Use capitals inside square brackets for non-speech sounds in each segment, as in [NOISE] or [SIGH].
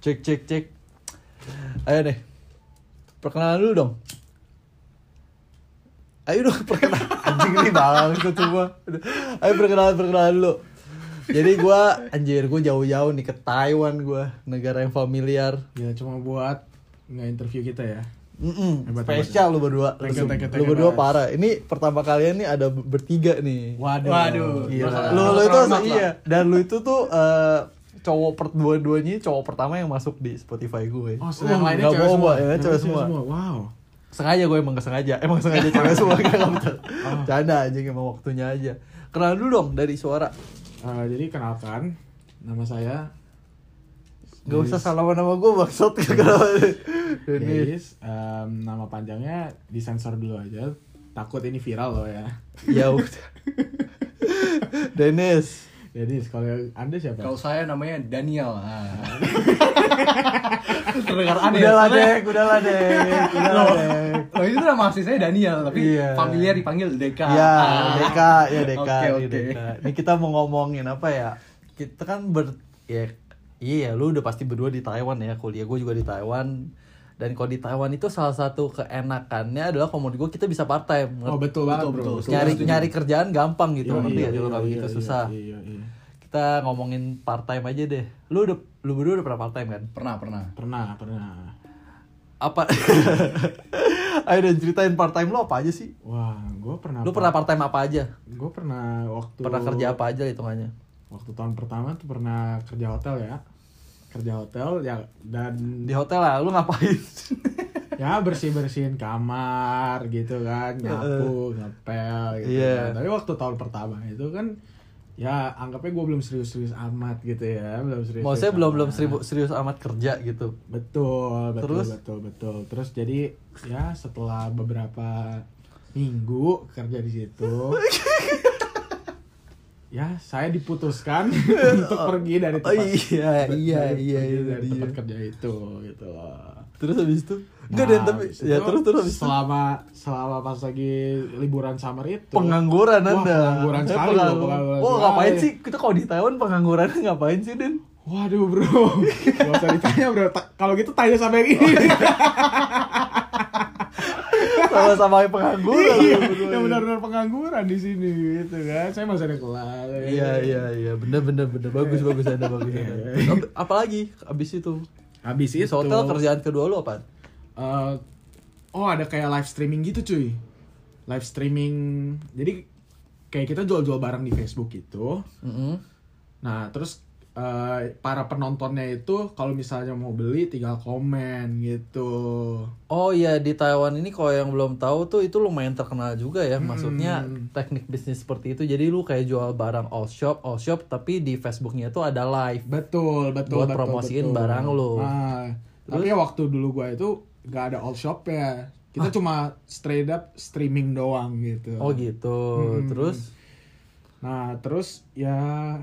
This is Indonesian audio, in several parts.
Cek cek cek. Ayo deh. Perkenalan dulu dong. Ayo dong perkenalan. [LAUGHS] Anjing nih banget semua. Ayo perkenalan perkenalan dulu. Jadi gua anjir gua jauh-jauh nih ke Taiwan gua, negara yang familiar. Ya cuma buat nggak interview kita ya. Mm Hebat, spesial lu berdua. Thank you, thank you, lu thank you, berdua parah. Ini pertama kalian nih ada bertiga nih. Waduh. Waduh. Gila. Lu, lu itu iya. Dan lu itu tuh eh, cowok per dua-duanya cowok pertama yang masuk di Spotify gue. Oh, yang lainnya Nggak cewek semua. Ya, Yang cewek lainnya semua. Wow. Sengaja gue emang sengaja. Emang sengaja [LAUGHS] cewek semua kan betul. Oh. Canda anjing emang waktunya aja. Kenalan dulu dong dari suara. Eh, jadi kenalkan, nama saya Gak usah salaman nama gue maksud Dennis. [LAUGHS] Em, nama panjangnya disensor dulu aja. Takut ini viral loh ya. Ya udah [LAUGHS] Dennis Dennis, kalau anda siapa? Kalau saya namanya Daniel. Ah. [LAUGHS] Terdengar aneh. Udah lah soalnya- dek, udah lah dek Udah lah Loh, dek loh, itu nama asli saya Daniel, tapi Iya. familiar dipanggil Deka. Ya, Ah. Deka, ya Deka, Oke, ini oke. Deka. Ini kita mau ngomongin apa ya? Kita kan ber ya iya, lu udah pasti berdua di Taiwan ya, kuliah gue juga di Taiwan. Dan kalau di Taiwan itu salah satu keenakannya adalah kalau menurut gue kita bisa part time. Oh betul banget Betul, bro. betul. nyari setuju. nyari kerjaan gampang gitu, Iya, ngerti iya, ya? Kalau iya, nggak iya, begitu iya, susah. Iya, iya. Kita ngomongin part time aja deh. Lu udah lu berdua udah pernah part time kan? Pernah, pernah. Pernah, pernah. Apa? [LAUGHS] Ayo deh ceritain part time lu apa aja sih? Wah, gue pernah. Lu pernah part time apa aja? Gue pernah waktu. Pernah kerja apa aja hitungannya? Waktu tahun pertama tuh pernah kerja hotel ya. Kerja hotel ya dan Di hotel lah, lu ngapain? [LAUGHS] ya bersih bersihin kamar gitu kan nyapu ngepel gitu Iya. kan. tapi waktu tahun pertama itu kan ya anggapnya gue belum serius-serius amat gitu ya belum serius Maksudnya belum belum serius, serius amat kerja gitu. betul betul Terus? betul betul terus jadi ya setelah beberapa minggu kerja di situ [LAUGHS] ya saya diputuskan [LAUGHS] untuk pergi dari Oh, tempat iya, iya, dari- iya, iya, dari iya. tempat kerja itu gitu loh Terus habis itu enggak Nah, deh tapi ya terus terus habis itu selama selama pas lagi liburan summer itu pengangguran Wah, Anda. pengangguran Eh, sekali loh, pengangguran. pengangguran Oh, sekali. ngapain sih? Kita kalau di Taiwan pengangguran ngapain sih, Den? waduh bro [LAUGHS] gak usah ditanya bro Ta- kalau gitu tanya sama yang ini [LAUGHS] Sama-sama pengangguran. iya berdua. yang benar-benar pengangguran di sini gitu kan saya masih ada kelas Iya, iya, iya. Bener bener bener bagus bagus Anda bagus Anda. Terus ap- Apalagi habis itu habis di itu hotel kerjaan kedua lu apa? eh, oh ada kayak live streaming gitu cuy live streaming jadi kayak kita jual-jual barang di Facebook gitu. Nah, terus eh, para penontonnya itu kalau misalnya mau beli tinggal komen gitu. Oh iya di Taiwan ini kalau yang belum tahu tuh itu lumayan terkenal juga ya. Maksudnya Hmm. teknik bisnis seperti itu. Jadi lu kayak jual barang all shop, all shop tapi di Facebooknya itu ada live. Betul, betul, Buat betul. promosiin betul. barang lo. Nah, tapi ya waktu dulu gua itu gak ada all shop ya. Kita cuma straight up streaming doang gitu. Oh gitu. Hmm. Terus Nah, terus ya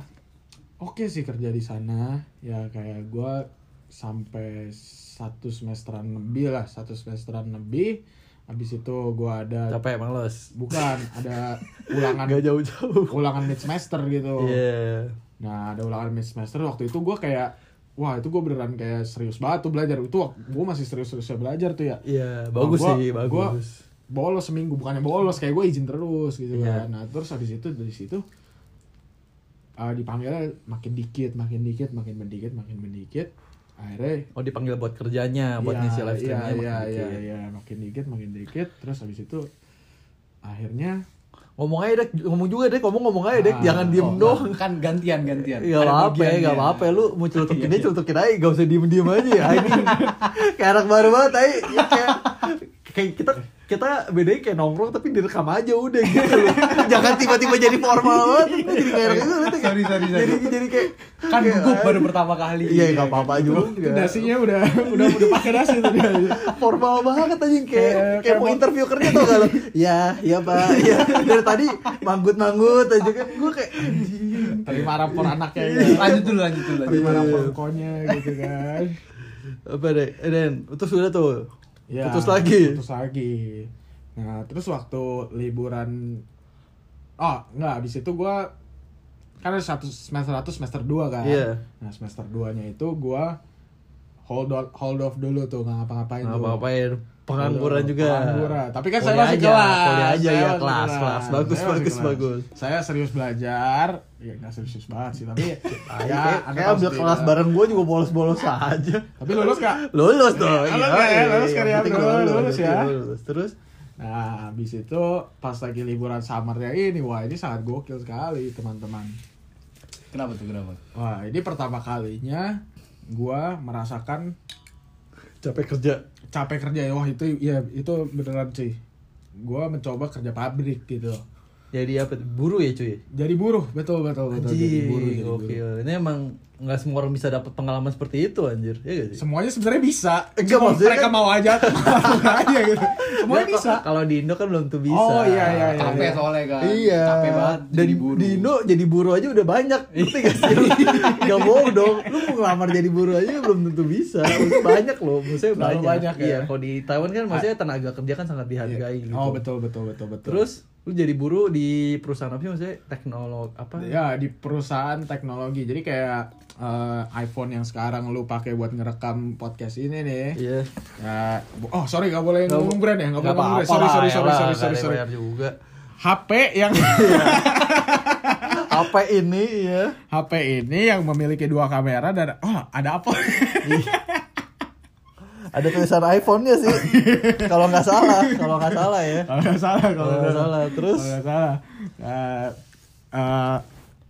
oke sih kerja di sana. Ya kayak gua sampai satu semesteran lebih lah, satu semesteran lebih. Habis itu gua ada capek males. bukan [LAUGHS] ada ulangan Gak jauh-jauh. ulangan mid semester gitu. Iya. Nah ada ulangan mid semester waktu itu gue kayak wah itu gue beneran kayak serius banget tuh belajar itu gue masih serius-seriusnya belajar tuh ya. Iya, Wah, bagus gua- sih, gua bagus. bolos seminggu bukannya bolos kayak gue izin terus gitu Iya. kan. Nah terus habis itu dari situ uh, dipanggilnya makin dikit, makin dikit, makin mendikit, makin mendikit. Akhirnya Oh dipanggil buat kerjanya, buat Iya, ngisi live iya, streamnya iya, makin iya, dikit. iya, makin dikit, makin dikit. Terus habis itu akhirnya Ngomong aja deh, ngomong juga deh, ngomong ngomong aja deh, Ah, jangan diem Oh, doang. Kan gantian, gantian. Gak Ada apa-apa ya, gak apa-apa Lu mau celutukin Iya, aja, iya. celutukin aja Gak usah diem-diem aja ya Ini [LAUGHS] kayak anak baru banget ay. Ya, kayak, kayak kita kita bedain kayak nongkrong tapi direkam aja udah gitu loh [LAUGHS] Jangan tiba-tiba jadi formal banget Jadi kayak gitu loh Sorry, sorry, sorry. Jadi, jadi kayak Kan gugup baru pertama kali. Iya gak apa-apa juga dasinya udah udah udah pakai dasi tuh dia. [LAUGHS] formal banget aja kayak Kayak- mau interview kerja tau gak lo [LAUGHS] ya ya pak ya dari tadi manggut manggut aja kan gue kayak anjing Terima rapor anaknya ya. Lanjut dulu, lanjut dulu. Lanjut. Terima rapor konya gitu kan. apa deh Eh, Den terus udah tuh Ya, putus lagi Putus lagi. Nah, terus waktu liburan Oh, enggak, habis itu gua kan ada satu semester satu semester 2 kan. Iya. Nah, semester 2-nya itu gua hold on, hold off dulu tuh nggak ngapa-ngapain nggak tuh. Pengangguran juga Pengangguran. Tapi kan Kuliah saya masih aja, kelas. kuliah aja Saya ya kelas kelas bagus Saya bagus kelas. bagus Saya serius belajar. Ya nggak serius banget sih, tapi Ah, [LAUGHS] ya kayak, ambil kelas lah. bareng gue juga bolos-bolos aja Tapi lulus Kak? lulus dong Lulus iya, ya, iya, lulus karya lulus, lulus ya. lulus. terus Nah, habis itu pas lagi liburan summernya ini, wah ini sangat gokil sekali teman-teman. Kenapa tuh kenapa? Wah, ini pertama kalinya gua merasakan capek kerja capek kerja ya. Wah, itu ya itu beneran sih. Gua mencoba kerja pabrik gitu. jadi apa buru ya cuy Jadi buruh, betul betul betul. Jadi buruh, jadi buruh. gokil. Ini emang nggak semua orang bisa dapat pengalaman seperti itu anjir. Ya gak sih? Semuanya sebenarnya bisa. Enggak, Cuma maksudnya mereka kan- mau aja, mau [LAUGHS] aja gitu. Semuanya Nggak, bisa. Kalau di Indo kan belum tuh bisa. Oh, iya, iya, iya. Capek soalnya kan. Iya. Capek banget Dan jadi buru. di Indo jadi buruh aja udah banyak. Ngerti gak sih? [LAUGHS] gak bohong dong. Lu mau ngelamar jadi buruh aja belum tentu bisa. Maksudnya banyak loh. Maksudnya banyak. banyak ya. Iya. Kalau di Taiwan kan maksudnya tenaga kerja kan sangat dihargai gitu. Oh, betul betul betul betul. Terus lu jadi buruh di perusahaan apa sih maksudnya teknolog apa? Ya di perusahaan teknologi. Jadi kayak eh, iPhone yang sekarang lu pakai buat ngerekam podcast ini nih. Iya. Ya, oh sorry nggak boleh ngomong brand ya, nggak boleh ngomong brand. Sorry lah, sorry ya sorry sorry sorry sorry. juga. HP yang [LAUGHS] HP ini ya. HP ini yang memiliki dua kamera dan oh ada apa? Ada tulisan iPhone-nya sih. [LAUGHS] kalau nggak salah, kalau nggak salah ya. Kalau nggak salah kalau nggak salah. Terus nggak salah. Eh,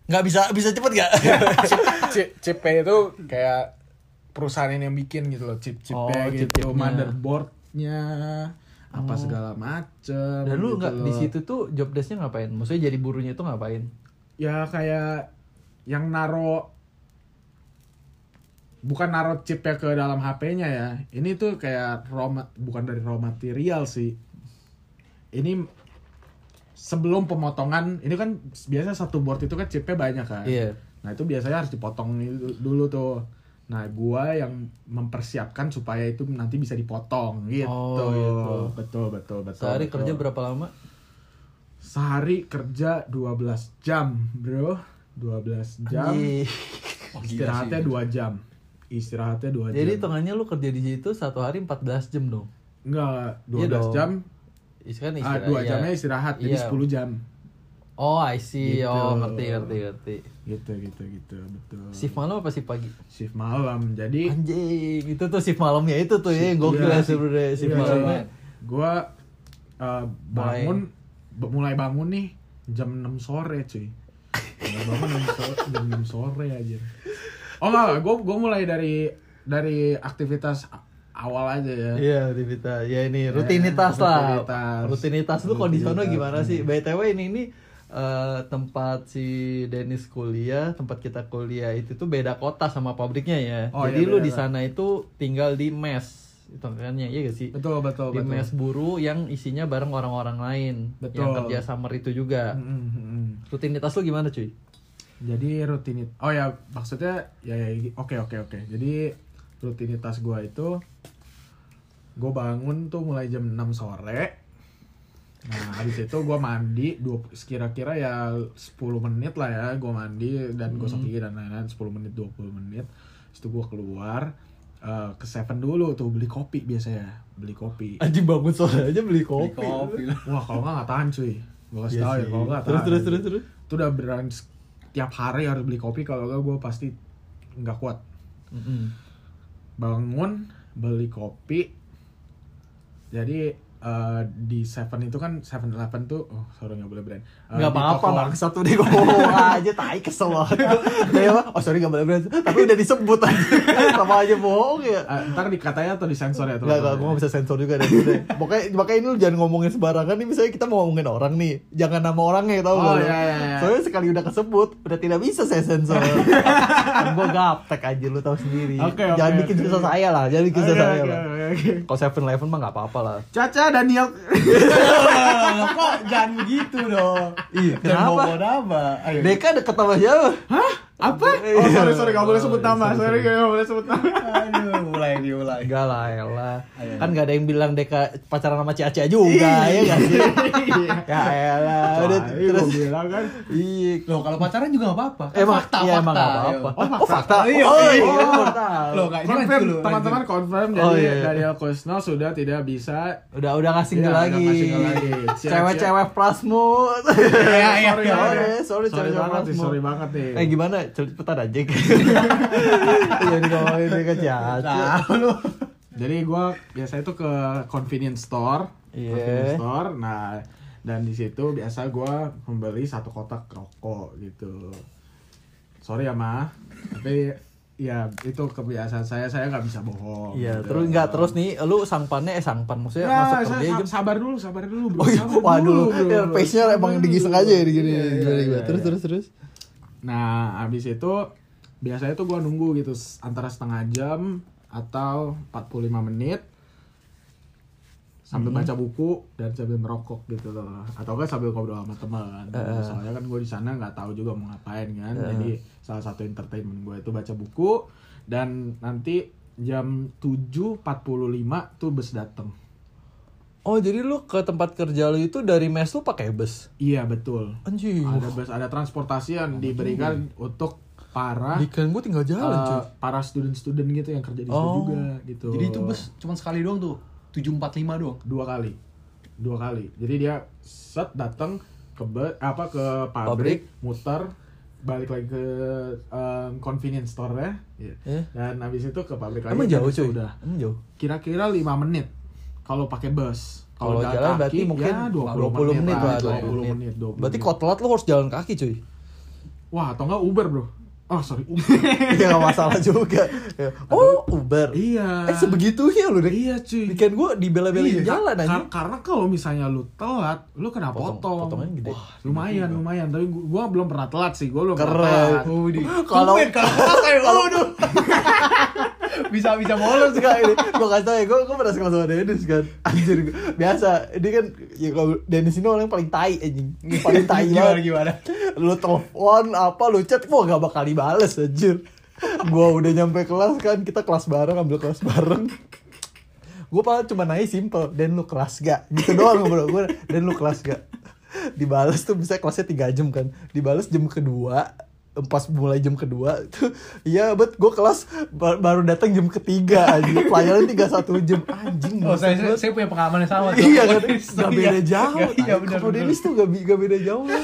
nggak bisa bisa cepet nggak? [LAUGHS] chip itu kayak perusahaan ini yang bikin gitu loh chip chipnya Oh, gitu chip-chipnya. motherboardnya apa segala macem Dan lu gitu nggak loh. di situ tuh job desk-nya ngapain? Maksudnya jadi burunya itu ngapain? ya kayak yang naro bukan naro chipnya ke dalam HP-nya ya ini tuh kayak raw bukan dari raw material sih ini sebelum pemotongan ini kan biasa satu board itu kan chipnya banyak kan Iya. nah itu biasanya harus dipotong dulu tuh nah gua yang mempersiapkan supaya itu nanti bisa dipotong gitu, Oh, gitu. betul betul betul Sehari betul. kerja berapa lama? sehari kerja 12 jam bro 12 jam. Oh, istirahatnya sih. 2 jam istirahatnya 2 jam Jadi hitungannya lu kerja di situ satu hari 14 jam dong. enggak 12 Iya jam kan ah, istirahat. 2 iya. jamnya istirahat jadi Iya. 10 jam Oh, I see. Gitu. Oh, ngerti ngerti ngerti. gitu gitu gitu betul Shift malam apa shift pagi? shift malam jadi Anjing, itu tuh shift malamnya itu tuh ya yang gokil Iya, ya sebenarnya shift Iya, malamnya. Gua uh, bangun b- mulai bangun nih jam 6 sore cuy. Mulai bangun jam, so- jam 6 sore aja. Oh enggak, gue gue mulai dari dari aktivitas awal aja ya. Iya, rutinitas. Ya ini rutinitas lah. rutinitas. Rutinitas lu kalau di Rutinitas, gimana sih? hmm. BTW ini ini eh, tempat si Dennis kuliah, tempat kita kuliah itu tuh beda kota sama pabriknya ya. Oh, Jadi iya, lu di sana itu tinggal di mes. Itu kan ya, iya gak sih? Betul betul di betul. mes buru yang isinya bareng orang-orang lain yang Betul. kerja summer itu juga. Mm, mm, mm, mm. Rutinitas lu gimana cuy? Jadi rutinitas. Oh ya, maksudnya ya, ya oke oke oke. Jadi rutinitas gua itu gue bangun tuh mulai jam 6 sore. Nah, habis itu gua mandi dua sekira-kira ya 10 menit lah ya gua mandi dan gosok gigi dan lain-lain 10 menit 20 menit. Terus itu gua keluar eh, ke Seven dulu tuh beli kopi biasanya, beli kopi. Anjing bangun sore aja beli kopi. Beli kopi. Wah, kalau nggak nggak tahan cuy. Gua kasih Iya tau ya, kalau nggak Terus, tahan. terus, terus, terus. Itu udah beneran tiap hari harus beli kopi kalau nggak gue pasti nggak kuat. Mm-mm. Bangun beli kopi. Jadi eh, di Seven itu kan Seven Eleven tuh, oh sorry nggak boleh brand. Eh, Nggak apa-apa bang, satu deh ngomong [LAUGHS] aja, tai kesel banget? Oh sorry gak boleh berani Tapi udah disebut aja Sama aja bohong ya Eh, ntar dikatanya atau disensor ya Enggak, enggak, gue gak bisa sensor juga deh. Makanya, makanya ini lu jangan ngomongin sembarangan nih Misalnya kita mau ngomongin orang nih Jangan nama orangnya tau Oh, gak lu? iya, iya, iya. Soalnya sekali udah kesebut Udah tidak bisa saya sensor Kan gue gaptek aja lu tau sendiri Oke, oke, Jangan bikin oke, susah saya lah Jangan bikin susah saya oke, lah oke, oke. Kalau Seven Eleven mah gak apa-apa lah Caca Daniel. [LAUGHS] Kok jangan begitu dong. Iya, kenapa? Deka deket sama siapa? Hah? Apa? Eh, Oh sorry sorry gak boleh sebut nama. Sorry gak boleh sebut nama. Aduh, mulai diulai. Enggak lah, elah. Kan gak ada yang bilang Deka pacaran sama Ciacia juga, ya gak sih? ya elah, udah terus. bilang kan. Iya. Loh, kalau pacaran juga gak apa-apa. Kan Emang, fakta, iya, fakta. gak apa-apa. Oh, Oh, fakta. Iya, Oh, iya. iya, Oh. tahu. Loh, Kak, ini Confirm teman-teman confirm Oh, jadi iya, iya. Daniel Kusno sudah tidak bisa Udah udah nggak single Iya, lagi. Cewek-cewek plasmu. Iya, iya, sorry, iya. sorry, sorry, sorry banget nih. Eh gimana? Cepetan aja. Jadi ngomongin Ciacia. Tahu lu. Jadi gue biasa itu ke convenience store, Iya. convenience store. Nah, dan di situ biasa gue membeli satu kotak rokok gitu. Sorry ya mah, tapi ya itu kebiasaan saya. Saya nggak bisa bohong. Iya, gitu. terus enggak terus nih lu sangpannya eh sangpan maksudnya Ya, masuk kerja sa- jam sabar dulu, sabar dulu, bro. Oh iya, Sabar waduh, dulu, ya, bro. pace-nya Sabar emang dulu. digiseng aja ya gini. Iya, iya, iya? Terus iya. terus terus. Nah, habis itu biasanya tuh gua nunggu gitu antara setengah jam atau 45 menit sambil Hmm. baca buku dan sambil merokok gitu loh atau enggak sambil ngobrol sama teman Eh. soalnya kan gue di sana nggak tahu juga mau ngapain kan Eh. jadi salah satu entertainment gue itu baca buku dan nanti jam 7.45 tuh bus dateng Oh, jadi lu ke tempat kerja lu itu dari mes lu pakai bus. iya betul Anjing. ada bus ada transportasi yang diberikan untuk para Di kan gua tinggal jalan, cuy. para student-student gitu yang kerja di situ Oh. juga gitu. Jadi itu bus cuma sekali doang tuh. 745 doang. dua kali. Dua kali. Jadi dia set datang ke be- apa ke pabrik, muter balik lagi ke em, convenience store ya. Eh. Dan habis itu ke pabrik lagi. Emang jauh, cuy. Sudah. Emang jauh. Kira-kira 5 menit kalau pakai bus. Kalau jalan jalan kaki, berarti mungkin ya 20, 20, menit lah, 20 menit. 20 Berarti menit. kalau telat lu harus jalan kaki, cuy. Wah, atau enggak Uber, Bro. Oh, sorry. [LAUGHS] Iya gak masalah juga. [LAUGHS] Ya. Oh, Uber. iya. Eh sebegitunya lu deh. Iya, cuy. Weekend gua dibela-belain Iya, jalan aja. kar- karena kalau misalnya lu telat, lu kena Potong- potong. potongannya gede. Wah, lumayan, lumayan. Tapi gua, gua belum pernah telat sih. Gua belum pernah Keren. telat. Oh, di. Kalau- kalau waduh. [LAUGHS] bisa bisa bolos Enggak ini, gue kasih tau ya, gue, gue pernah sekolah sama Dennis kan. Anjir, gua- biasa, ini kan, ya kalau Dennis ini orang yang paling tai anjing. Paling tai gimana banget. gimana? Lu telepon, apa, lu chat, wah gak bakal dibales anjir. Gue udah nyampe kelas kan, kita kelas bareng, ambil kelas bareng. Gue paling cuma nanya simple, Dan lu kelas gak? Gitu doang bro, gue, Dan lu kelas gak? Dibales tuh bisa kelasnya 3 jam kan. Dibales jam kedua pas mulai jam kedua tuh iya bet gue kelas ba- baru datang jam ketiga anjing pelajaran tiga satu jam anjing oh saya, saya, saya punya pengalaman yang sama tuh. [LAUGHS] iya kan Dennis tuh, gak beda iya. jauh Iya, iya, benar, kalau benar. Dennis tuh gak, bi- gak beda jauh [LAUGHS]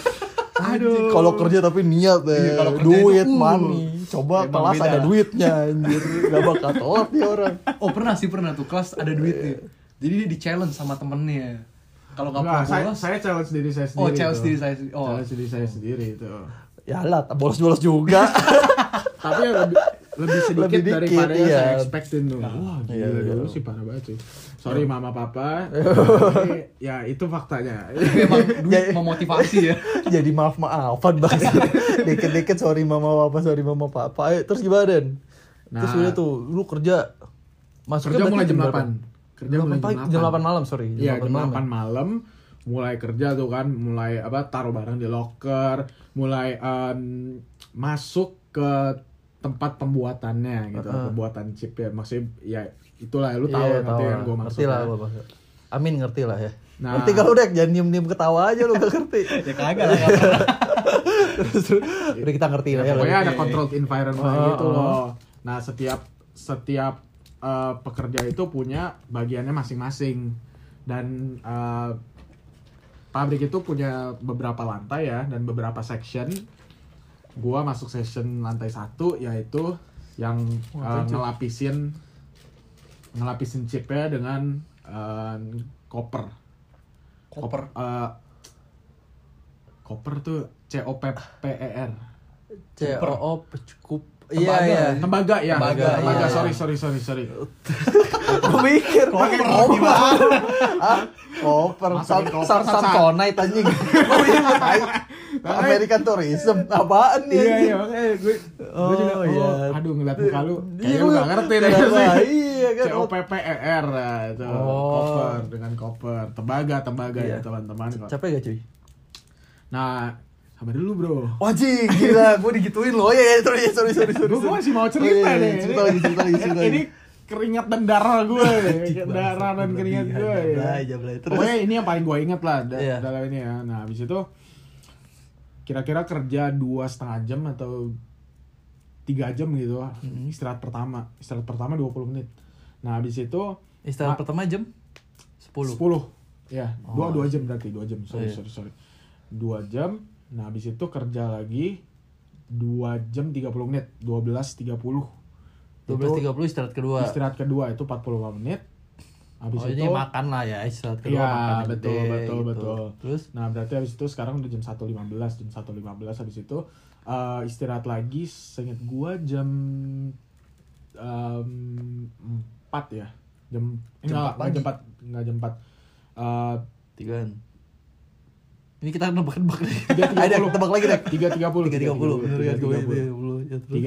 Aduh. kalau kerja tapi niat ya Iya, kalau duit itu, uh, money coba emang kelas beda ada duitnya anjir gak bakal telat nih orang Oh pernah sih pernah tuh kelas ada duitnya. Jadi dia di challenge sama temennya. Kalau nggak saya, saya challenge diri saya sendiri. Oh, challenge tuh. diri saya sendiri. Oh. Challenge diri saya sendiri itu. Ya lah bolos-bolos juga [LAUGHS] Tapi ya lebih, lebih sedikit Lebih dikit, daripada yang iya. saya expectin tuh. Wah, Iya, gila iya. dulu sih parah banget sih. Sorry mama papa. [LAUGHS] Tapi ya itu faktanya. Tapi emang [LAUGHS] duit memotivasi ya. jadi maaf maafan bang dikit-dikit sorry mama papa sorry mama papa Ayo, terus gimana Den? terus Nah. udah tuh lu kerja masuknya Kerja mulai jam berapa? 8. Kerja mulai pagi, jam 8. jam 8 malam sorry Iya, jam 8 malam. malam mulai kerja tuh kan, mulai apa taruh barang di locker, mulai em, masuk ke tempat pembuatannya gitu, Heeh. pembuatan chip ya. Maksudnya ya itulah lu tahu Iya, tahu kan lah. gua ngerti maksudnya. lah gua maksud. Amin ngerti lah ya Nah. ngerti kalau udah jangan diem diem ketawa aja lu gak ngerti [LAUGHS] ya kagak lah. [LAUGHS] terus terus udah kita ngerti lah ya pokoknya lah. ada controlled environment Oh, gitu oh. loh. Nah, setiap setiap eh, pekerja itu punya bagiannya masing-masing dan eh, pabrik itu punya beberapa lantai ya dan beberapa section. Gua masuk section lantai satu yaitu yang Wah, chip. ngelapisin ngelapisin chipnya dengan eh, copper. Koper. Eh, copper tuh C O P P E R. C O O cukup Tembaga. Iya iya Tembaga ya, Tembaga, tembaga. iya. Sorry, sorry, sorry, sorry. [LAUGHS] gue mikir koper [LAUGHS] ah koper koper, sam sam Sat. sonite anjing American tourism apaan nih Iya, iya, makanya gue Oh, gue juga, oh, iya. aduh ngeliat muka lu, Iya, lu lu- gak ngerti deh. Iya, iya, kan. [LAUGHS] C O P P E R nah, itu Oh. koper dengan koper, tembaga, tembaga ya teman-teman. capek gak cuy Nah, Kabar dulu bro. Wajib, gila, gue digituin loh. Oh iya, sorry, sorry, sorry, sorry. Gue masih mau Oh, cerita iya, iya, nih. Cerita lagi, cerita lagi, cerita lagi. Ini keringat dan darah gue, darah dan keringat gue. ya. Pokoknya ini yang paling gue inget lah da- Iya. dalam ini ya. Nah habis itu kira-kira kerja dua setengah jam atau tiga jam gitu Mm-hmm. istirahat pertama istirahat pertama 20 menit nah habis itu Istirahat Ah. pertama jam 10. 10 ya dua Oh. dua jam berarti dua jam sorry Oh, iya. sorry sorry dua jam nah habis itu kerja lagi dua jam 30 menit 12.30 12.30 istirahat kedua. istirahat kedua itu 45 menit habis oh, itu makan lah ya, istirahat kedua Iya, makan betul, gede, betul, gitu. betul. Terus Nah, berarti habis itu sekarang udah jam 1.15, jam 1.15 habis itu eh, istirahat lagi seinget gua jam em, 4 ya. Jam, Jam enggak, 4 enggak jam pagi. 4, enggak jam 4. Eh, tigaan. Ini kita nebak-nebak nih. 3.30. Ada tebak lagi deh. 3.30. 3.30 bener kan gue 3.30. 3.30 ya terus.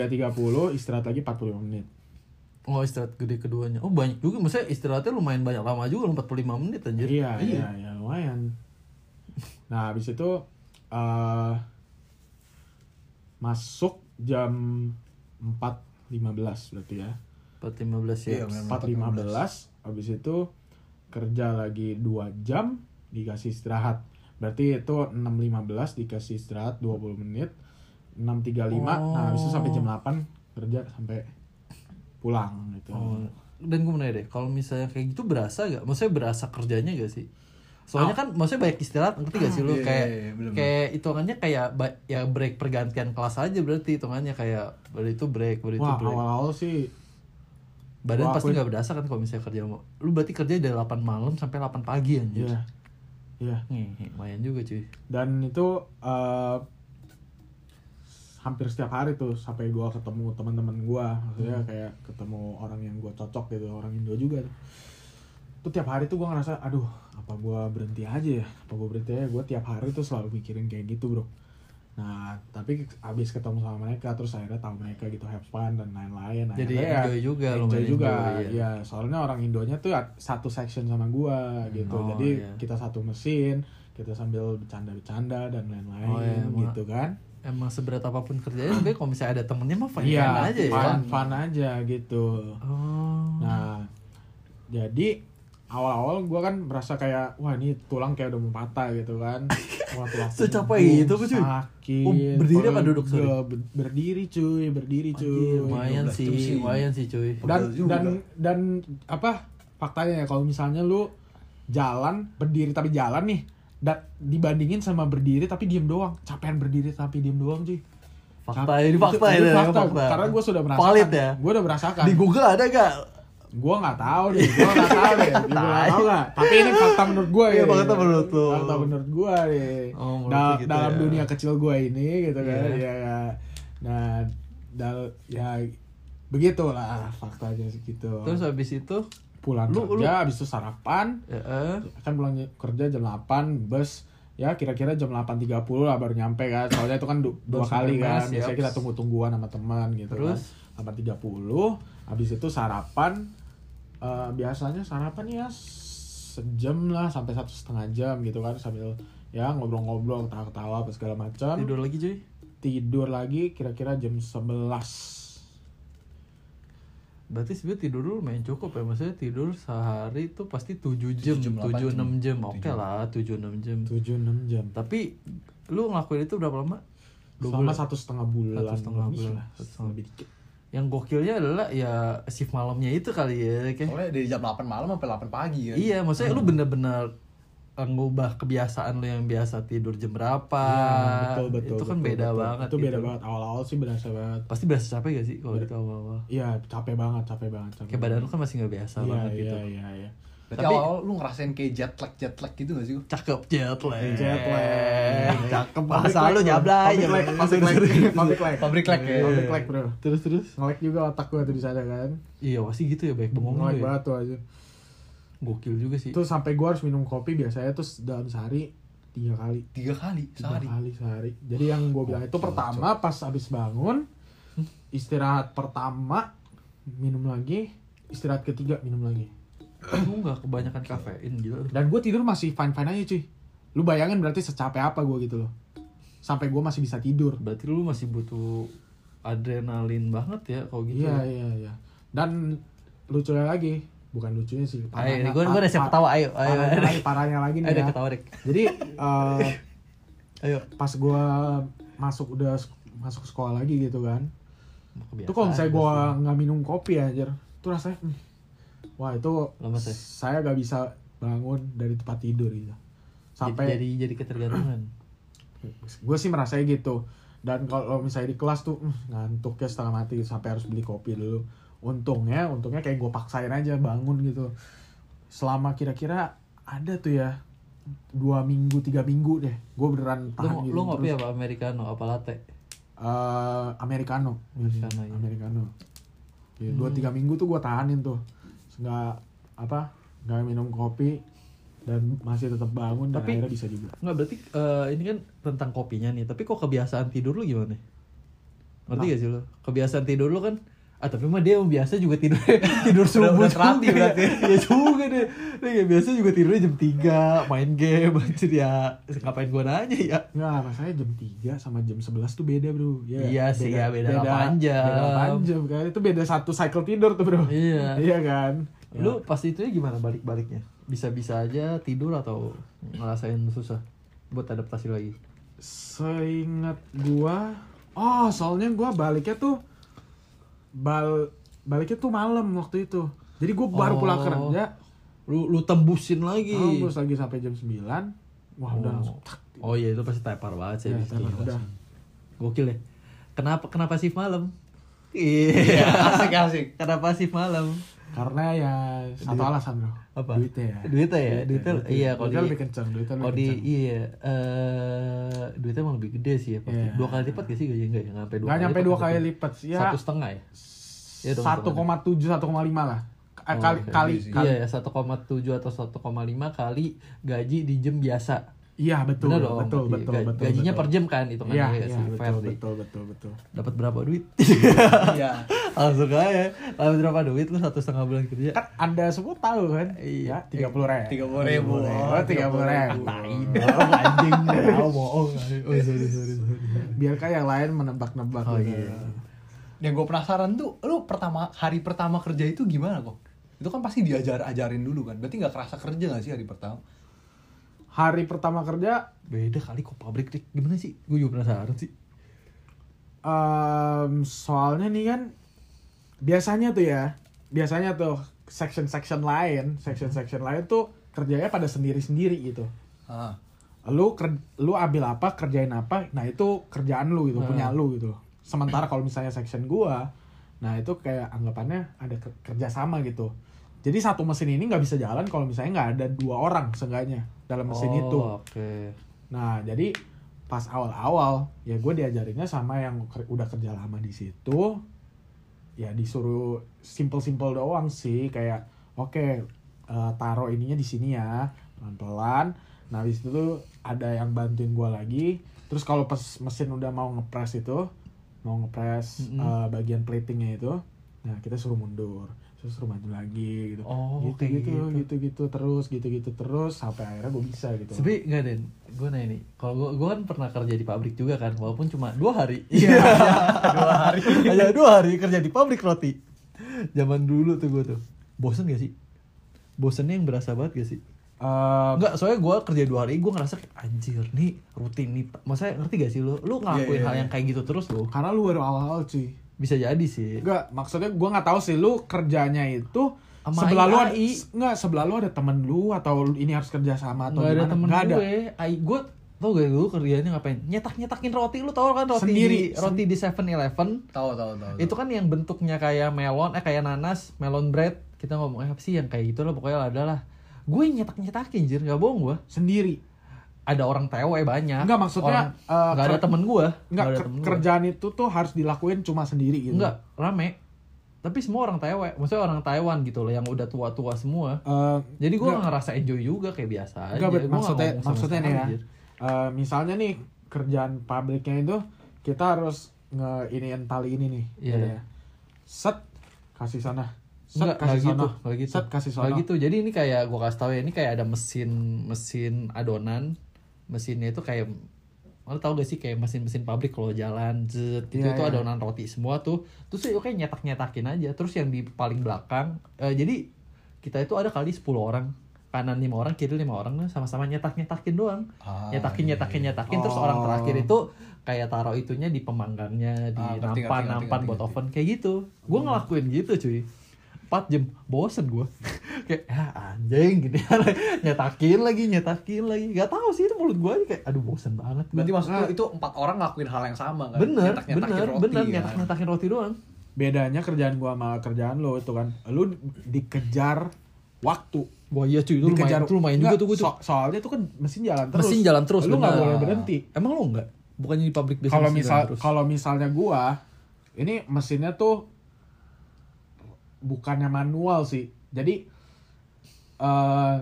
3.30 istirahat lagi 45 menit. Oh istirahat gede keduanya. Oh banyak juga, maksudnya istirahatnya lumayan banyak lama juga, 45 menit anjir. Iya, iya, iya, lumayan. Nah, habis itu eh masuk jam 4.15 berarti ya. 4.15 ya. Iya, memang. 4.15 habis itu kerja lagi 2 jam dikasih istirahat. Berarti itu 6.15 dikasih istirahat 20 menit. 6.35 nah habis itu sampai jam 8 kerja sampai pulang gitu. Oh, dan gue mau nanya deh, kalau misalnya kayak gitu berasa gak? Maksudnya berasa kerjanya gak sih? Soalnya kan maksudnya banyak istirahat, ngerti gak sih lu? Iya, kayak iya, iya, bener-bener. kayak hitungannya kayak ya break pergantian kelas aja berarti hitungannya kayak baru itu break, itu Wah, break. awal-awal sih Badan Wah, pasti aku- nggak berasa kan kalau misalnya kerja. Lu berarti kerja dari 8 malam sampai 8 pagi anjir. iya. Iya. Nih, lumayan juga cuy. dan itu eh, hampir setiap hari tuh sampai gua ketemu teman-teman gua maksudnya Hmm. kayak ketemu orang yang gua cocok gitu orang Indo juga tuh tuh tiap hari tuh gua ngerasa aduh apa gua berhenti aja ya apa gua berhenti aja gua tiap hari tuh selalu mikirin kayak gitu bro nah tapi abis ketemu sama mereka terus akhirnya tahu mereka gitu have fun dan lain-lain Jadi Akhirnya ya enjoy juga, enjoy lumayan juga enjoy, iya. ya soalnya orang Indonya tuh at- satu section sama gua gitu Oh, jadi iya. kita satu mesin kita sambil bercanda-bercanda dan lain-lain Oh, iya, emang- gitu kan Emang seberat apa pun kerjanya, tapi kalau misalnya ada temennya mah fun iya fun aja ya. fun, fun aja gitu Oh. nah jadi awal-awal gua kan merasa kayak wah ini tulang kayak udah mau patah gitu kan [LAUGHS] wah tulang Secapek punggung itu apa, cuy? sakit Oh, berdiri apa duduk, sorry? ber- berdiri cuy berdiri cuy Anjir, lumayan 12 sih, lumayan sih cuy. dan dan dan apa faktanya ya kalau misalnya lu jalan berdiri tapi jalan nih dan dibandingin sama berdiri tapi diem doang capean berdiri tapi diem doang cuy Fakta ini fakta ini fakta. fakta. karena gue sudah merasakan Valid ya. gue udah merasakan Di Google ada gak? Gue nggak tahu nih gue nggak tahu deh [LAUGHS] gue nggak tahu nggak? Tapi ini fakta menurut gue Iya, ya fakta menurut lu. fakta menurut gue nih. Oh, menurut Dal- lu gitu dalam ya. dunia kecil gue ini gitu kan. Iya. ya ya nah dal ya begitulah faktanya segitu Terus habis itu? Pulang Lu- kerja habis itu sarapan. Ya, eh, kan pulang kerja jam 8 bus. Ya kira-kira jam 8.30 lah baru nyampe kan. Soalnya itu kan du- dua Bus kali kan. Biasanya yaps. kita tunggu-tungguan sama teman gitu Terus? kan 8.30 habis itu sarapan eh, biasanya sarapan ya sejam lah sampai satu setengah jam gitu kan sambil ya ngobrol-ngobrol ketawa-ketawa apa segala macam tidur lagi cuy. tidur lagi kira-kira jam 11 Berarti sebenarnya tidur dulu main cukup ya. Maksudnya tidur sehari itu pasti 7 jam, jam, 7 8 6 jam. Oke lah, 7 6 jam. 7-6 jam Tapi lu ngelakuin itu berapa lama? Dua selama bulan? satu setengah bulan Satu setengah bulan. lah, Satu setengah. lebih dikit Yang gokilnya adalah ya shift malamnya itu kali ya kayak. Soalnya dari jam 8 malam sampai 8 pagi kan. Iya, maksudnya lu bener-bener ngubah kebiasaan lu yang biasa tidur jam berapa. Iya, betul betul Itu kan betul, beda betul. banget. itu beda gitu. banget awal-awal sih berasa banget Pasti berasa capek gak sih kalau itu awal-awal? iya capek banget capek banget capek Kayak badan lu kan masih nggak biasa iya banget iya gitu. iya iya Berarti Tapi- awal lu ngerasain kayak jet lag jet lag gitu gak sih? Cakep jet lag. Jet lag. Cakep Public bahasa lu bro. nyablay. [LAUGHS] Public lag, public lag, public lag. Pabrik lag ya. Lag, bro. Terus terus. Ngelek juga otak gua tuh di sana kan. Iya pasti gitu ya baik bengong lu Ngelek ya. banget tuh aja. Gokil juga sih. Itu sampai gua harus minum kopi biasanya tuh dalam sehari tiga kali. Tiga kali Tiga sehari. kali sehari. Jadi yang gua bilang itu pertama pas abis bangun istirahat pertama minum lagi, istirahat ketiga minum lagi. Lu nggak kebanyakan kafein gitu. Dan gue tidur masih fine fine aja cuy. Lu bayangin berarti secapek apa gue gitu loh. sampai gue masih bisa tidur Berarti lu masih butuh adrenalin banget ya kalau gitu. iya ya. iya iya dan lucunya lagi bukan lucunya sih Ayo, gue gue udah siap ketawa, ayo, ayo. parahnya, lagi, parahnya lagi nih Ayo, ya ketawa, Rik. jadi eh, [LAUGHS] Ayo. pas gue masuk udah masuk sekolah lagi gitu kan itu kalau misalnya gue nggak minum kopi aja tuh rasanya hmm, wah itu Lemes ya? saya gak bisa bangun dari tempat tidur gitu sampai jadi jadi ketergantungan. gue sih merasanya gitu dan kalau misalnya di kelas tuh "Hmm, ngantuk ya setengah mati sampai harus beli kopi dulu untungnya untungnya kayak gue paksain aja bangun gitu selama kira-kira ada tuh ya dua minggu tiga minggu deh gue beneran Lu, tahan gitu lu ngopi terus. apa americano apa latte? Eh, americano Americano, ya. americano Ya, dua tiga minggu tuh gue tahanin tuh nggak apa nggak minum kopi dan masih tetap bangun dan Tapi- akhirnya bisa juga Enggak berarti eh, ini kan tentang kopinya nih, tapi kok kebiasaan tidur lu gimana? Ngerti Nah. gak sih lu? Kebiasaan tidur lu kan Ah tapi mah dia biasa juga tidur [LAUGHS] tidur subuh udah terlatih juga. berarti. [LAUGHS] Ya juga deh. Dia kayak biasa juga tidurnya jam 3 main game [LAUGHS] anjir ya. Ngapain gua nanya ya? Nggak, rasanya jam 3 sama jam 11 tuh beda bro Ya, Iya sih, ya, beda 8 jam. Beda 8 jam kan Itu beda satu cycle tidur tuh bro Iya. Iya kan Lu pas itu ya gimana balik-baliknya? Bisa-bisa aja tidur atau ngerasain susah buat adaptasi lagi? Seingat gua Oh soalnya gua baliknya tuh bal Baliknya tuh malam waktu itu Jadi gua baru Oh. pulang kerja Lu lu tembusin lagi. oh, Terus lagi sampai jam 9 Wah udah Oh. langsung tak. Oh iya itu pasti tepar banget sih. Ya, tepar, udah. Gokil ya. Kenapa kenapa shift malam? Iya. asik asik kenapa shift malam? Karena ya satu alasan bro Apa? Duitnya ya Duitnya ya, duitnya, iya kalau Duitnya di lebih kencang Duitnya kalau lebih di iya eh duitnya emang lebih gede sih ya pasti. Iya. Dua kali lipat gak sih gaji enggak ya? Nggak sampai dua Nggak kali nyampe lipat dua kali lipat ya Satu setengah ya? Iya satu koma tujuh satu koma lima lah Eh, Oh, kali oke. kali Iya sih. kali Iya, 1,7 atau 1,5 kali gaji di jam biasa. Iya betul Bener dong. betul berarti. betul Ga- betul Gajinya betul. per jam kan itu kan iya ya, iya sih, fair betul deh. betul betul betul Dapat berapa duit? [LAUGHS] iya Langsung aja. Dapat berapa duit lu satu setengah bulan kerja? kan anda semua tahu kan Iya. ya tiga puluh ribu tiga puluh ribu oh tiga puluh ribu [LAUGHS] anjing tahu bohong oh sorry sorry sorry biarkan yang lain menebak-nebak Oh, gitu. iya. yang gue penasaran tuh lu pertama hari pertama kerja itu gimana kok itu kan pasti diajar ajarin dulu kan berarti nggak kerasa kerja gak sih hari pertama hari pertama kerja beda kali kok pabrik Rik. gimana sih? Gue juga penasaran sih. Em, soalnya nih kan biasanya tuh ya biasanya tuh section-section lain section-section lain tuh kerjanya pada sendiri-sendiri gitu. Ah. Lu ker- lu ambil apa kerjain apa nah itu kerjaan lu gitu Hmm. punya lu gitu. Sementara kalau misalnya section gua nah itu kayak anggapannya ada ke- kerja sama gitu jadi satu mesin ini nggak bisa jalan kalau misalnya nggak ada dua orang seenggaknya dalam mesin Oh, itu. oke. Nah jadi pas awal-awal ya gue diajarinnya sama yang ker- udah kerja lama di situ. Ya disuruh simple-simple doang sih kayak oke eh, taruh ininya di sini ya pelan-pelan. Nah habis itu tuh ada yang bantuin gue lagi. Terus kalau pas mesin udah mau ngepres itu mau ngepres Mm-mm. eh, bagian platingnya itu nah kita suruh mundur terus maju lagi gitu Oh, gitu gitu gitu. gitu gitu terus gitu gitu terus sampai akhirnya gue bisa gitu Sebenernya enggak Den, gue nanya nih Kalau gue, gue kan pernah kerja di pabrik juga kan Walaupun cuma dua hari [LAUGHS] Iya, dua hari Hanya dua hari kerja di pabrik roti Zaman dulu tuh gue tuh Bosen gak sih? Bosennya yang berasa banget gak sih? Enggak, soalnya gue kerja dua hari gue ngerasa kayak anjir nih rutin nih Maksudnya ngerti gak sih lu? Lu ngelakuin Iya, iya, hal iya. yang kayak gitu terus lu karena lu baru awal-awal cuy Bisa jadi sih Enggak, maksudnya gua nggak tahu sih lu kerjanya itu Sama sebelah lu ada, AI. enggak sebelah lu ada temen lu atau lu- ini harus kerja sama atau Gak ada gimana? temen Nggak ada. gue Ai, Gue tau gak dulu kerjanya ngapain? Nyetak-nyetakin roti Lu tau kan roti Sendiri. di, roti di 7-Eleven tahu tahu tahu itu kan yang bentuknya kayak melon eh kayak nanas melon bread kita ngomong eh, apa sih yang kayak gitu lah pokoknya ada lah gue nyetak nyetakin jir nggak bohong gue Sendiri. Ada orang tewe banyak Enggak, maksudnya, Orang- eh, nggak ada temen gue Enggak, ada temen gua. kerjaan itu tuh harus dilakuin cuma sendiri gitu. enggak rame tapi semua orang tewe maksudnya orang Taiwan gitu loh yang udah tua-tua semua Eh, jadi gue ngerasa enjoy juga kayak biasa aja Enggak. Gua nggak maksudnya sama maksudnya nih ya. Eh, misalnya nih kerjaan pabriknya itu kita harus nge iniin tali ini nih. Iya. gitu ya. Set kasih sana. Set Enggak, kasih gitu, sana. enggak gitu. Set kasih sana. gitu. Jadi ini kayak gua kasih tau ya, ini kayak ada mesin mesin adonan. Mesinnya itu kayak lo tau gak sih kayak mesin-mesin pabrik kalau jalan zet gitu Iya, tuh iya. adonan roti semua tuh. Terus ya oke nyetak nyetakin aja. Terus yang di paling belakang eh, jadi kita itu ada kali 10 orang kanan lima orang kiri lima orang nah, sama-sama nyetak nyetakin doang. Ah, nyetakin iya, nyetakin iya. nyetakin. Terus Oh. orang terakhir itu kayak taruh itunya di pemanggangnya di Ah, nampan nampan buat oven kayak gitu. Gue ngelakuin gitu cuy 4 jam bosen gue [LAUGHS] kayak ah anjing gitu [LAUGHS] nyetakin lagi nyetakin lagi gak tahu sih itu mulut gue aja kayak aduh bosen banget. Berarti maksud lu Nah. itu empat orang ngelakuin hal yang sama kan? bener Nyetak-nyetakin bener roti, bener kan? nyetak nyetakin roti doang bedanya kerjaan gua sama kerjaan lo itu kan lu dikejar waktu wah iya cuy itu lumayan itu lumayan juga Nggak, tuh gue tuh so- soalnya itu kan mesin jalan terus mesin jalan terus lu nggak bener. boleh berhenti emang lu nggak bukannya di pabrik biasa kalau misal jalan terus? kalau misalnya gua ini mesinnya tuh bukannya manual sih. Jadi eh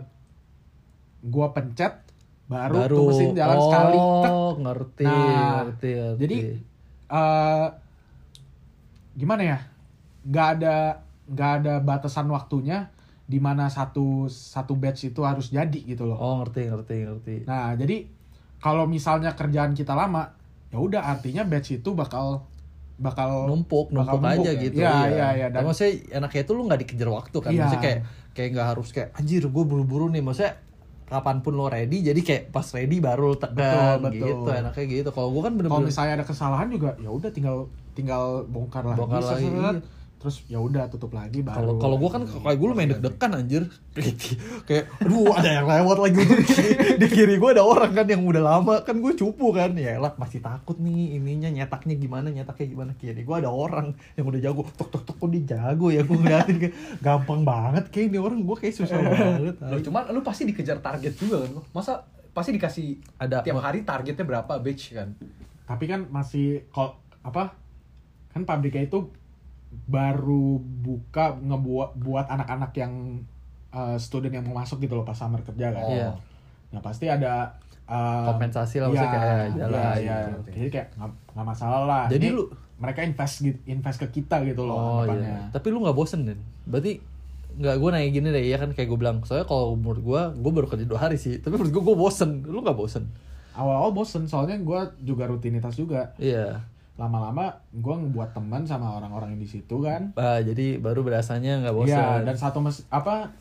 gua pencet baru, tuh mesin jalan oh, sekali tek. ngerti Nah, ngerti ngerti. jadi eh gimana ya? Nggak ada nggak ada batasan waktunya di mana satu satu batch itu harus jadi gitu loh. Oh ngerti ngerti ngerti. Nah jadi kalau misalnya kerjaan kita lama ya udah artinya batch itu bakal bakal numpuk bakal numpuk aja ya. gitu Iya, iya, iya. Dan Dan- maksudnya enaknya itu lu nggak dikejar waktu kan Iya. maksudnya kayak kayak nggak harus kayak anjir gue buru-buru nih maksudnya kapan pun lo ready jadi kayak pas ready baru lo tekan Betul, betul. gitu enaknya gitu kalau gue kan kalau bener-bener misalnya ada kesalahan juga ya udah tinggal tinggal bongkar lagi, Bongkar lagi, iya. Terus ya udah tutup lagi baru kalau kalau gue kan kayak gue main deg-degan anjir. [LAUGHS] Kayak aduh ada yang lewat lagi [LAUGHS] di kiri, di kiri gue ada orang kan yang udah lama kan gue cupu kan. Ya lah masih takut nih ininya nyetaknya gimana nyetaknya gimana. Kiri gue ada orang yang udah jago tok tok tok kok dia jago ya? Gue ngeliatin kayak gampang banget kayak ini orang. Gue kayak susah banget Loh, cuman lu pasti dikejar target juga kan? Masa pasti dikasih Ada- tiap hari targetnya berapa batch kan? tapi kan masih kok apa? Kan pabriknya itu baru buka ngebuat buat anak-anak yang uh, student yang mau masuk gitu loh pas summer kerja kan. Oh. Nah pasti ada uh, Kompensasi lah, iya, maksudnya kayak jalan iya, gitu. iya. Jadi kayak nggak masalah lah. Jadi Ini lu- mereka invest gitu, invest ke kita gitu loh oh iya tapi lu nggak bosen den berarti nggak gue nanya gini deh ya kan kayak gue bilang soalnya kalau menurut gue gue baru kerja dua hari sih tapi menurut gue gue bosen lu nggak bosen Awal-awal bosen soalnya gue juga rutinitas juga. iya Lama-lama gue ngebuat teman sama orang-orang yang di situ kan. Ah, jadi baru berasanya nggak bosen Iya dan satu mes apa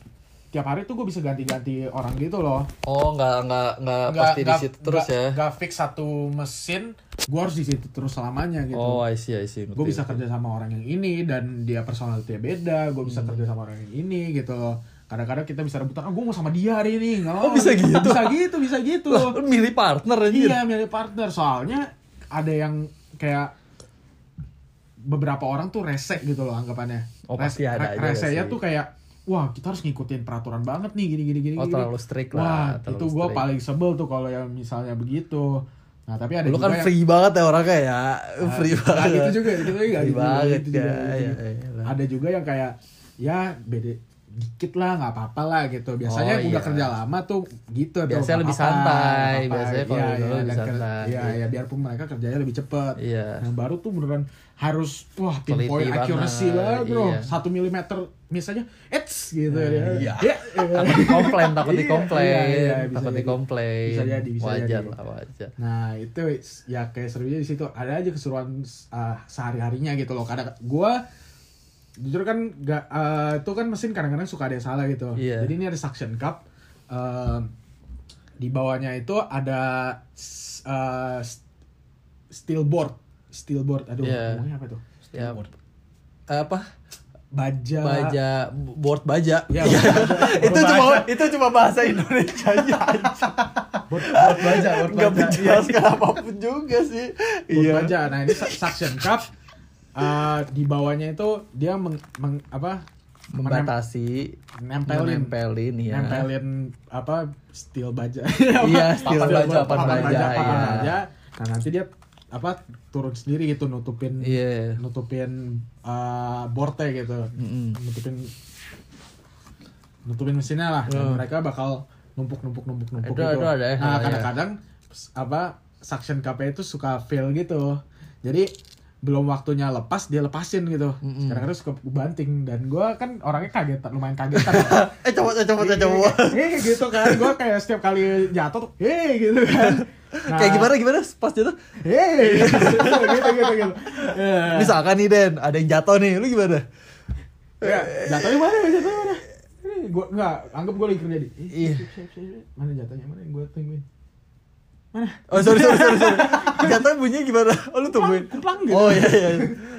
tiap hari tuh gue bisa ganti-ganti orang gitu loh. Oh, nggak nggak nggak pasti di situ terus ya? Gak fix satu mesin, gue harus di situ terus selamanya gitu. Oh, I see, I see. gue bisa kerja sama orang yang ini dan dia personality beda, gue bisa Hmm. kerja sama orang yang ini gitu loh. Kadang-kadang kita bisa rebutan, ah gue mau sama dia hari ini. Nggak Oh, bisa gitu? Bisa gitu, bisa gitu. [LAUGHS] Lu milih partner anjir. iya, milih partner. Soalnya ada yang kayak beberapa orang tuh rese gitu loh anggapannya. Oh, pasti ada Resenya sih. tuh kayak wah kita harus ngikutin peraturan banget nih gini gini gini. Oh, gini. terlalu strict lah, Wah terlalu itu gue paling sebel tuh kalau yang misalnya begitu. Nah tapi ada Lu juga kan yang, free banget ya orangnya ya. free Nah, banget. gitu juga, gitu juga, Free gitu banget gitu juga, ya. gitu ya, ya, lah. Ada juga yang kayak ya beda dikit lah nggak apa-apa lah gitu. Biasanya Oh, udah iya. kerja lama tuh gitu. Biasanya lebih apa-apa, santai, apa-apa. biasanya kalau Iya, dulu iya, lebih santai. Iya, iya, biarpun mereka kerjanya lebih cepet. Iya. Yang baru tuh beneran harus wah Teliti pinpoint accuracy banget bro. iya. Satu milimeter misalnya, eits gitu ya. Iya. Ya, [LAUGHS] Takut dikomplain, takut Iya, dikomplain, iya, iya, bisa takut jadi. dikomplain. Bisa jadi, bisa wajar jadi. lah, wajar. Nah itu ya kayak serunya di situ ada aja keseruan uh, sehari harinya gitu loh. Kadang gua jujur kan gak uh, itu kan mesin kadang-kadang suka ada yang salah gitu. Iya. Jadi ini ada suction cup. uh, di bawahnya itu ada uh, steel board, steel board. Aduh, Iya. ngomongnya apa tuh? Ya, apa? Baja. Baja, board baja. Ya, Iya. board [LAUGHS] itu baja. cuma itu cuma bahasa Indonesia aja. Board, board baja, board Enggak baja. Iya. menjelaskan apa pun juga sih. Board Iya. baja. Nah ini su- suction cup. Uh, di bawahnya itu dia meng, meng- apa Membatasi, nempelin nempelin ya. nempelin apa steel baja Iya, [LAUGHS] steel baja, papan baja, baja, iya. baja. nah nanti dia apa turun sendiri gitu nutupin Iya. nutupin uh, boardnya gitu Mm-mm. nutupin nutupin mesinnya lah Hmm. mereka bakal numpuk numpuk numpuk numpuk Itu- gitu itu ada ya, nah iya. kadang-kadang apa suction cup itu suka fail gitu jadi belum waktunya lepas dia lepasin gitu Mm-mm. kadang-kadang suka banting dan gue kan orangnya kagetan lumayan kagetan ya. [LAUGHS] eh coba coba coba coba Hei gitu kan, gue kayak setiap kali jatuh tuh, hei gitu kan. [LAUGHS] Nah, kayak gimana gimana pas jatuh Hei, [LAUGHS] gitu gitu gitu. gitu. Ya. misalkan nih Den ada yang jatuh nih lu gimana Ya, jatuhnya mana? Jatuhnya mana? Ini gua enggak, anggap gua lagi kerja di. Eh, Iya. Mana jatuhnya? Mana yang gua tungguin? Mana? Oh sorry sorry sorry sorry. Jatuhnya bunyinya gimana? Oh lu tungguin. kuplang gitu. Oh iya iya.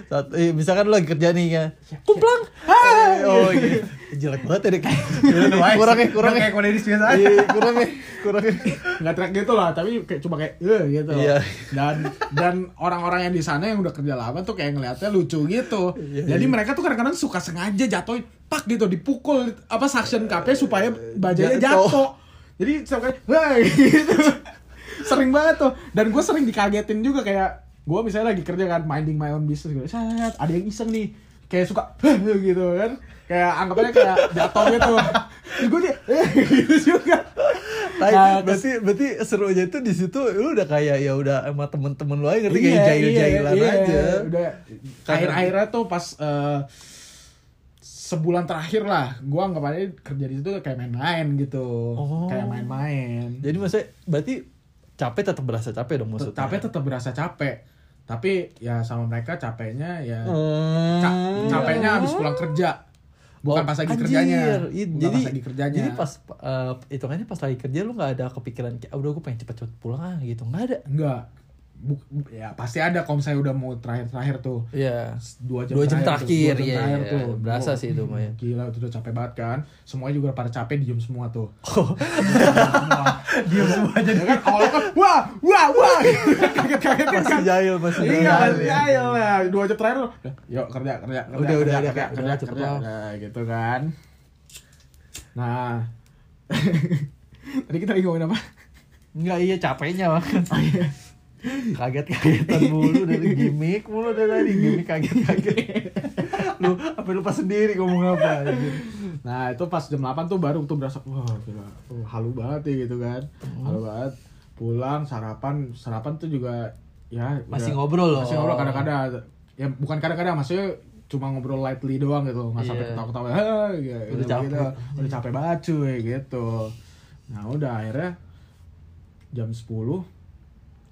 Saat, eh, misalkan lu lagi kerja nih kan. Siap, Kuplang. Ah, oh iya. Jelek banget ya Dik. Kurang ya, kurang ya. kayak komedi biasa aja Iya, kurang ya, kurang ya. Enggak teriak gitu lah, tapi kayak cuma kayak eh gitu. Iya. Dan dan orang-orang yang di sana yang udah kerja lama tuh kayak ngeliatnya lucu gitu. Iya, Jadi iya. mereka tuh kadang-kadang suka sengaja jatuhin pak gitu dipukul apa suction cupnya supaya bajanya Jatuh. jatuh. Jadi kali wah gitu. Sering banget tuh. Dan gue sering dikagetin juga kayak gue misalnya lagi kerja kan minding my own business gitu. Set, ada yang iseng nih kayak suka [LAUGHS] gitu kan kayak anggapannya kayak jatuh gitu gue dia [LAUGHS] gitu juga Tapi Nah, berarti berarti serunya itu di situ lu udah kayak ya udah sama temen-temen lu aja ngerti kayak Iya, jail-jailan iya, aja. iya. Udah akhir-akhirnya tuh pas eh, sebulan terakhir lah, gua anggap aja kerja di situ kayak main-main gitu. Oh. Kayak main-main. Jadi maksudnya berarti capek tetap berasa capek dong maksudnya. Tapi tetap berasa capek. Tapi ya sama mereka capeknya ya Hmm. ca- capeknya habis pulang kerja. Bukan Oh, pas lagi anjir. kerjanya. Bukan jadi pas lagi kerjanya. Jadi pas eh, hitungannya pas lagi kerja lu nggak ada kepikiran kayak "Ah, udah gue pengen cepet-cepet pulang ah gitu nggak ada. enggak. Bu- bu- ya pasti ada kalau misalnya udah mau terakhir-terakhir tuh. Iya. dua jam, Dua jam terakhir, tuh, terakhir, dua jam iya, terakhir iya. tuh Berasa Wah, sih itu, Maya. gila itu udah capek banget kan semuanya juga pada capek diem semua tuh [LAUGHS] Diam semua aja ya kan awalnya kan wah wah wah kaget kaget kan Masih jahil masih iya jahil. masih jahil lah dua jam terakhir tuh yuk kerja kerja kerja Udah, udah, kerja, udah, kerja, kerja, kerja, lah. Nah, gitu kan nah [LAUGHS] tadi kita lagi ngomongin apa Enggak iya capeknya banget. Oh, iya. Kaget-kagetan mulu dari gimmick mulu dari tadi gimmick kaget-kaget. lu apa lupa sendiri ngomong apa. Nah itu pas jam 8 tuh baru tuh berasa wah gila, oh, halu banget ya gitu kan, Hmm. halu banget. Pulang sarapan, sarapan tuh juga ya Masih ya, ngobrol loh. Masih ngobrol kadang-kadang. Ya bukan kadang-kadang maksudnya cuma ngobrol lightly doang gitu, nggak sampai Iya. ketawa-ketawa. "Hah," gitu, Udah gitu, capek. gitu. Udah capek banget cuy gitu. Nah udah akhirnya jam 10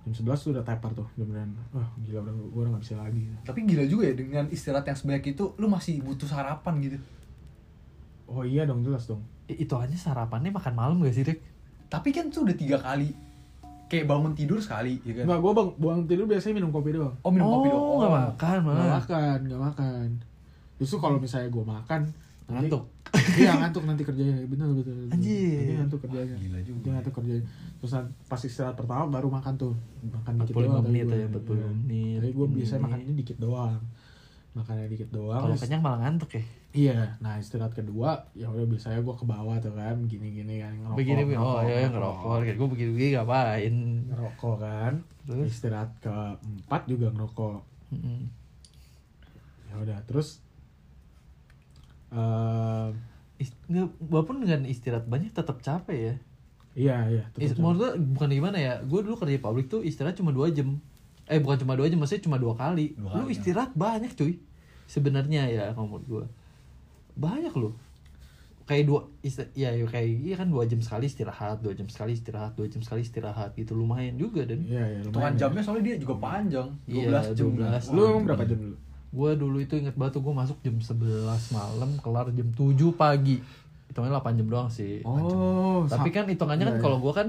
jam 11 tuh udah tepar tuh beneran wah gila udah gue udah gak bisa lagi tapi gila juga ya dengan istirahat yang sebanyak itu lu masih butuh sarapan gitu oh iya dong jelas dong I- Itu aja sarapannya makan malam gak sih, Rik? tapi kan tuh udah tiga kali kayak bangun tidur sekali ya kan Enggak, gue bang, buang tidur biasanya minum kopi doang oh minum kopi doang Oh, nggak makan Gak malah. makan, gak makan. Justru kalau misalnya gue makan nanti- Ngantuk. Iya ngantuk nanti kerjanya, bener betul. betul. Anjir. Nanti ngantuk kerjanya. Gila juga. Dia ngantuk kerjanya. Terus nanti pas istirahat pertama baru makan tuh, makan dikit 45 doang. tapi menit aja, 45 Iya. menit. Tapi gue biasanya Menit. makannya dikit doang. Makannya dikit doang. Kalau kenyang malah ngantuk ya. Iya, nah istirahat kedua ya udah biasanya gue ke bawah tuh kan, gini-gini kan ngerokok. Begini, oh ya ngerokok. Kayak gue begini-begini ngapain? Ngerokok kan. Terus? Istirahat keempat juga ngerokok. Mm-mm. Ya udah, terus eh Ist- nggak, walaupun dengan istirahat banyak tetap capek ya. iya iya. tetep Is- capek. menurut bukan gimana ya gue dulu kerja di pabrik tuh istirahat cuma dua jam eh bukan cuma dua jam maksudnya cuma dua kali Dua lu ya. istirahat banyak cuy sebenarnya ya kalau menurut gue banyak loh kayak dua isti- ya ya kayak iya kan dua jam sekali istirahat dua jam sekali istirahat dua jam sekali istirahat gitu lumayan juga dan Iya, iya, hitungan lumayan. jamnya soalnya dia juga panjang 12 Iya, jam 12. Lu emang berapa jam dulu? Gue dulu itu inget banget tuh gue masuk jam 11 malam kelar jam 7 pagi. Hitungannya 8 jam doang sih. Oh, tapi kan hitungannya kan Iya, kalau gue kan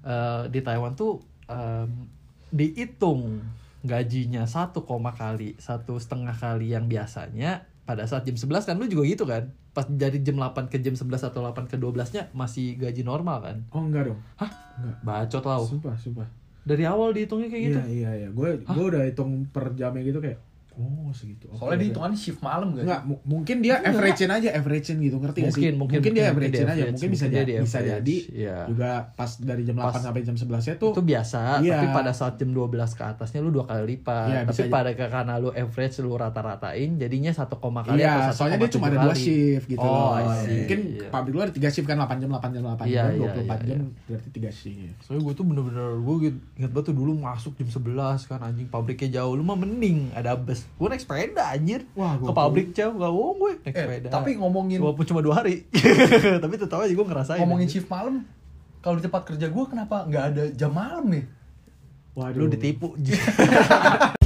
eh, di Taiwan tuh em, dihitung gajinya satu koma kali satu setengah kali yang biasanya pada saat jam 11 kan lu juga gitu kan? Pas dari jam 8 ke jam 11 atau 8 ke 12 nya masih gaji normal kan? Oh, enggak dong. hah? Enggak. bacot lah Sumpah, sumpah. dari awal dihitungnya kayak gitu? Iya, iya, iya. Gue gue udah hitung per jamnya gitu kayak Oh segitu. Oke, Soalnya oke. dia hitungannya shift malam gak? Enggak, mu- mungkin dia average aja, average gitu, ngerti gak sih? Mungkin, mungkin, dia mungkin, average mungkin aja, mungkin bisa mungkin jadi, dia di bisa jadi iya. juga pas dari jam 8 Pas- sampai jam 11 tuh itu biasa Iya. tapi pada saat jam 12 ke atasnya lu dua kali lipat Iya, tapi bisa pada ke karena lu average lu rata-ratain jadinya satu koma kali Iya, atau soalnya dia 1,7 cuma ada dua shift gitu oh, loh. See. Mungkin Iya. pabrik lu ada 3 shift kan 8 jam 8 jam 8 Iya, jam iya, 24 iya, jam iya. berarti 3 shift. Soalnya gue tuh bener-bener gue inget banget tuh dulu masuk jam 11 kan anjing pabriknya jauh lu mah mending ada bus gue naik sepeda anjir Wah, ke gua- pabrik jauh gak bohong gue naik Eh, sepeda tapi ngomongin- walaupun cuma dua hari [LAUGHS] tapi tetap aja gue ngerasain Ngomongin anjir. shift malam, kalau di tempat kerja gue kenapa nggak ada jam malam ya? Waduh. lu ditipu [LAUGHS]